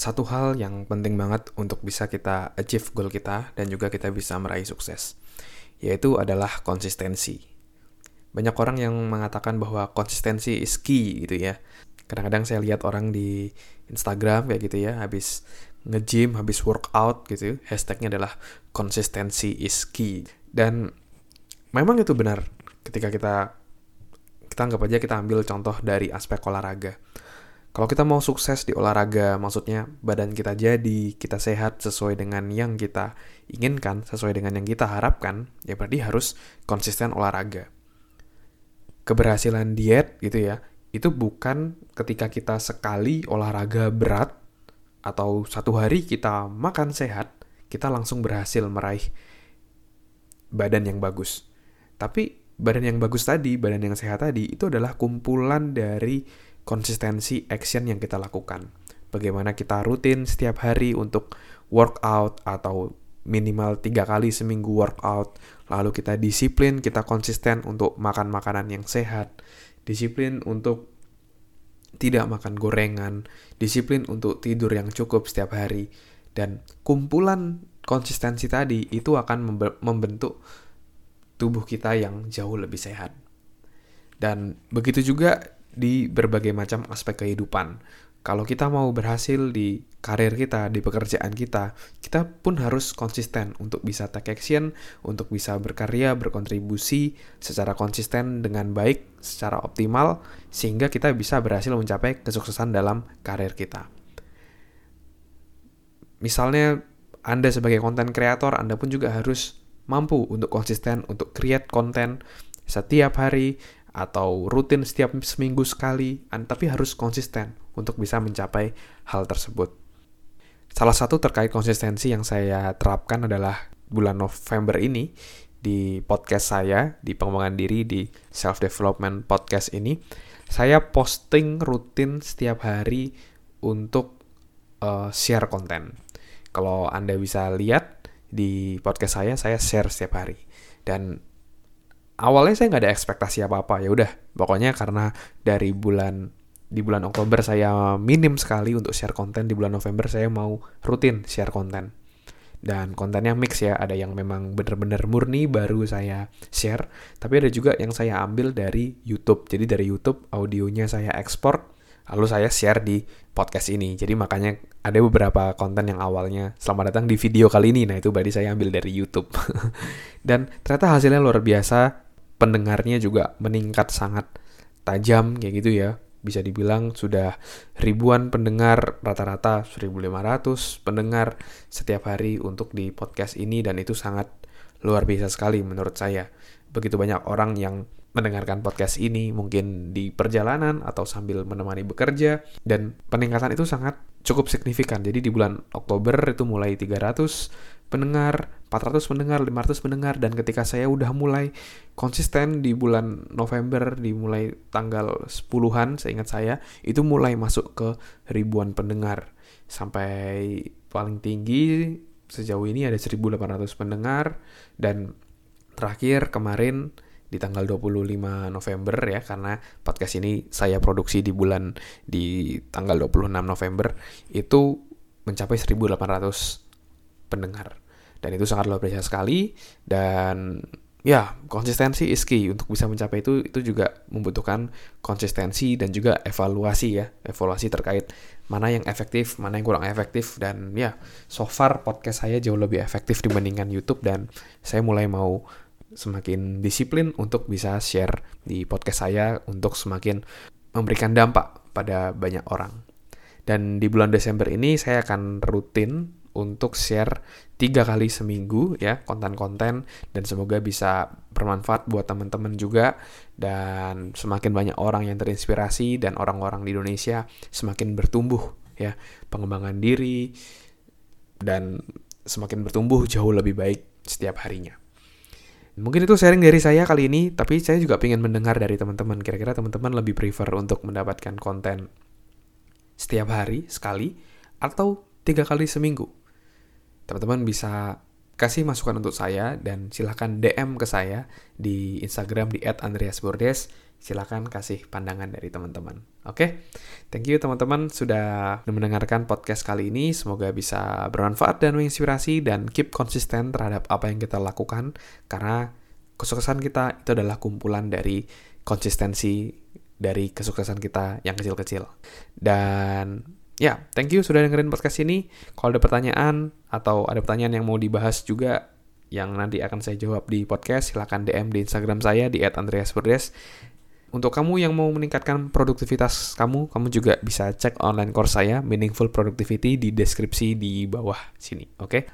satu hal yang penting banget untuk bisa kita achieve goal kita dan juga kita bisa meraih sukses, yaitu adalah konsistensi. Banyak orang yang mengatakan bahwa konsistensi is key gitu ya. Kadang-kadang saya lihat orang di Instagram kayak gitu ya, habis nge-gym, habis workout gitu, hashtagnya adalah konsistensi is key. Dan memang itu benar ketika kita kita anggap aja kita ambil contoh dari aspek olahraga kalau kita mau sukses di olahraga, maksudnya badan kita jadi, kita sehat sesuai dengan yang kita inginkan, sesuai dengan yang kita harapkan, ya berarti harus konsisten olahraga. Keberhasilan diet gitu ya, itu bukan ketika kita sekali olahraga berat atau satu hari kita makan sehat, kita langsung berhasil meraih badan yang bagus. Tapi badan yang bagus tadi, badan yang sehat tadi, itu adalah kumpulan dari konsistensi action yang kita lakukan. Bagaimana kita rutin setiap hari untuk workout atau minimal tiga kali seminggu workout. Lalu kita disiplin, kita konsisten untuk makan makanan yang sehat. Disiplin untuk tidak makan gorengan. Disiplin untuk tidur yang cukup setiap hari. Dan kumpulan konsistensi tadi itu akan membentuk tubuh kita yang jauh lebih sehat. Dan begitu juga di berbagai macam aspek kehidupan. Kalau kita mau berhasil di karir kita, di pekerjaan kita, kita pun harus konsisten untuk bisa take action, untuk bisa berkarya, berkontribusi secara konsisten dengan baik, secara optimal, sehingga kita bisa berhasil mencapai kesuksesan dalam karir kita. Misalnya, Anda sebagai konten kreator, Anda pun juga harus mampu untuk konsisten, untuk create konten setiap hari, atau rutin setiap seminggu sekali, tapi harus konsisten untuk bisa mencapai hal tersebut. Salah satu terkait konsistensi yang saya terapkan adalah bulan November ini di podcast saya di pengembangan diri di self development podcast ini saya posting rutin setiap hari untuk uh, share konten. Kalau Anda bisa lihat di podcast saya saya share setiap hari dan awalnya saya nggak ada ekspektasi apa-apa ya udah. Pokoknya karena dari bulan di bulan Oktober saya minim sekali untuk share konten di bulan November saya mau rutin share konten. Dan kontennya mix ya ada yang memang bener-bener murni baru saya share tapi ada juga yang saya ambil dari YouTube. Jadi dari YouTube audionya saya ekspor lalu saya share di podcast ini. Jadi makanya ada beberapa konten yang awalnya selamat datang di video kali ini. Nah itu berarti saya ambil dari YouTube. Dan ternyata hasilnya luar biasa pendengarnya juga meningkat sangat tajam kayak gitu ya. Bisa dibilang sudah ribuan pendengar rata-rata 1500 pendengar setiap hari untuk di podcast ini dan itu sangat luar biasa sekali menurut saya. Begitu banyak orang yang mendengarkan podcast ini mungkin di perjalanan atau sambil menemani bekerja dan peningkatan itu sangat cukup signifikan. Jadi di bulan Oktober itu mulai 300 pendengar, 400 pendengar, 500 pendengar dan ketika saya udah mulai konsisten di bulan November dimulai tanggal 10-an seingat saya itu mulai masuk ke ribuan pendengar. Sampai paling tinggi sejauh ini ada 1800 pendengar dan terakhir kemarin di tanggal 25 November ya karena podcast ini saya produksi di bulan di tanggal 26 November itu mencapai 1800 pendengar dan itu sangat luar biasa sekali. Dan ya konsistensi is key. Untuk bisa mencapai itu itu juga membutuhkan konsistensi dan juga evaluasi ya. Evaluasi terkait mana yang efektif mana yang kurang efektif. Dan ya so far podcast saya jauh lebih efektif dibandingkan YouTube. Dan saya mulai mau semakin disiplin untuk bisa share di podcast saya untuk semakin memberikan dampak pada banyak orang. Dan di bulan Desember ini saya akan rutin untuk share tiga kali seminggu ya konten-konten dan semoga bisa bermanfaat buat teman-teman juga dan semakin banyak orang yang terinspirasi dan orang-orang di Indonesia semakin bertumbuh ya pengembangan diri dan semakin bertumbuh jauh lebih baik setiap harinya. Mungkin itu sharing dari saya kali ini, tapi saya juga ingin mendengar dari teman-teman. Kira-kira teman-teman lebih prefer untuk mendapatkan konten setiap hari sekali atau tiga kali seminggu. Teman-teman bisa kasih masukan untuk saya dan silahkan DM ke saya di Instagram di @andreasbordes. silakan kasih pandangan dari teman-teman. Oke, thank you teman-teman sudah mendengarkan podcast kali ini. Semoga bisa bermanfaat dan menginspirasi dan keep konsisten terhadap apa yang kita lakukan karena kesuksesan kita itu adalah kumpulan dari konsistensi dari kesuksesan kita yang kecil-kecil. Dan ya, thank you sudah dengerin podcast ini. Kalau ada pertanyaan atau ada pertanyaan yang mau dibahas juga yang nanti akan saya jawab di podcast, silahkan DM di Instagram saya di @andreasberdes. Untuk kamu yang mau meningkatkan produktivitas kamu, kamu juga bisa cek online course saya, Meaningful Productivity, di deskripsi di bawah sini. Oke, okay?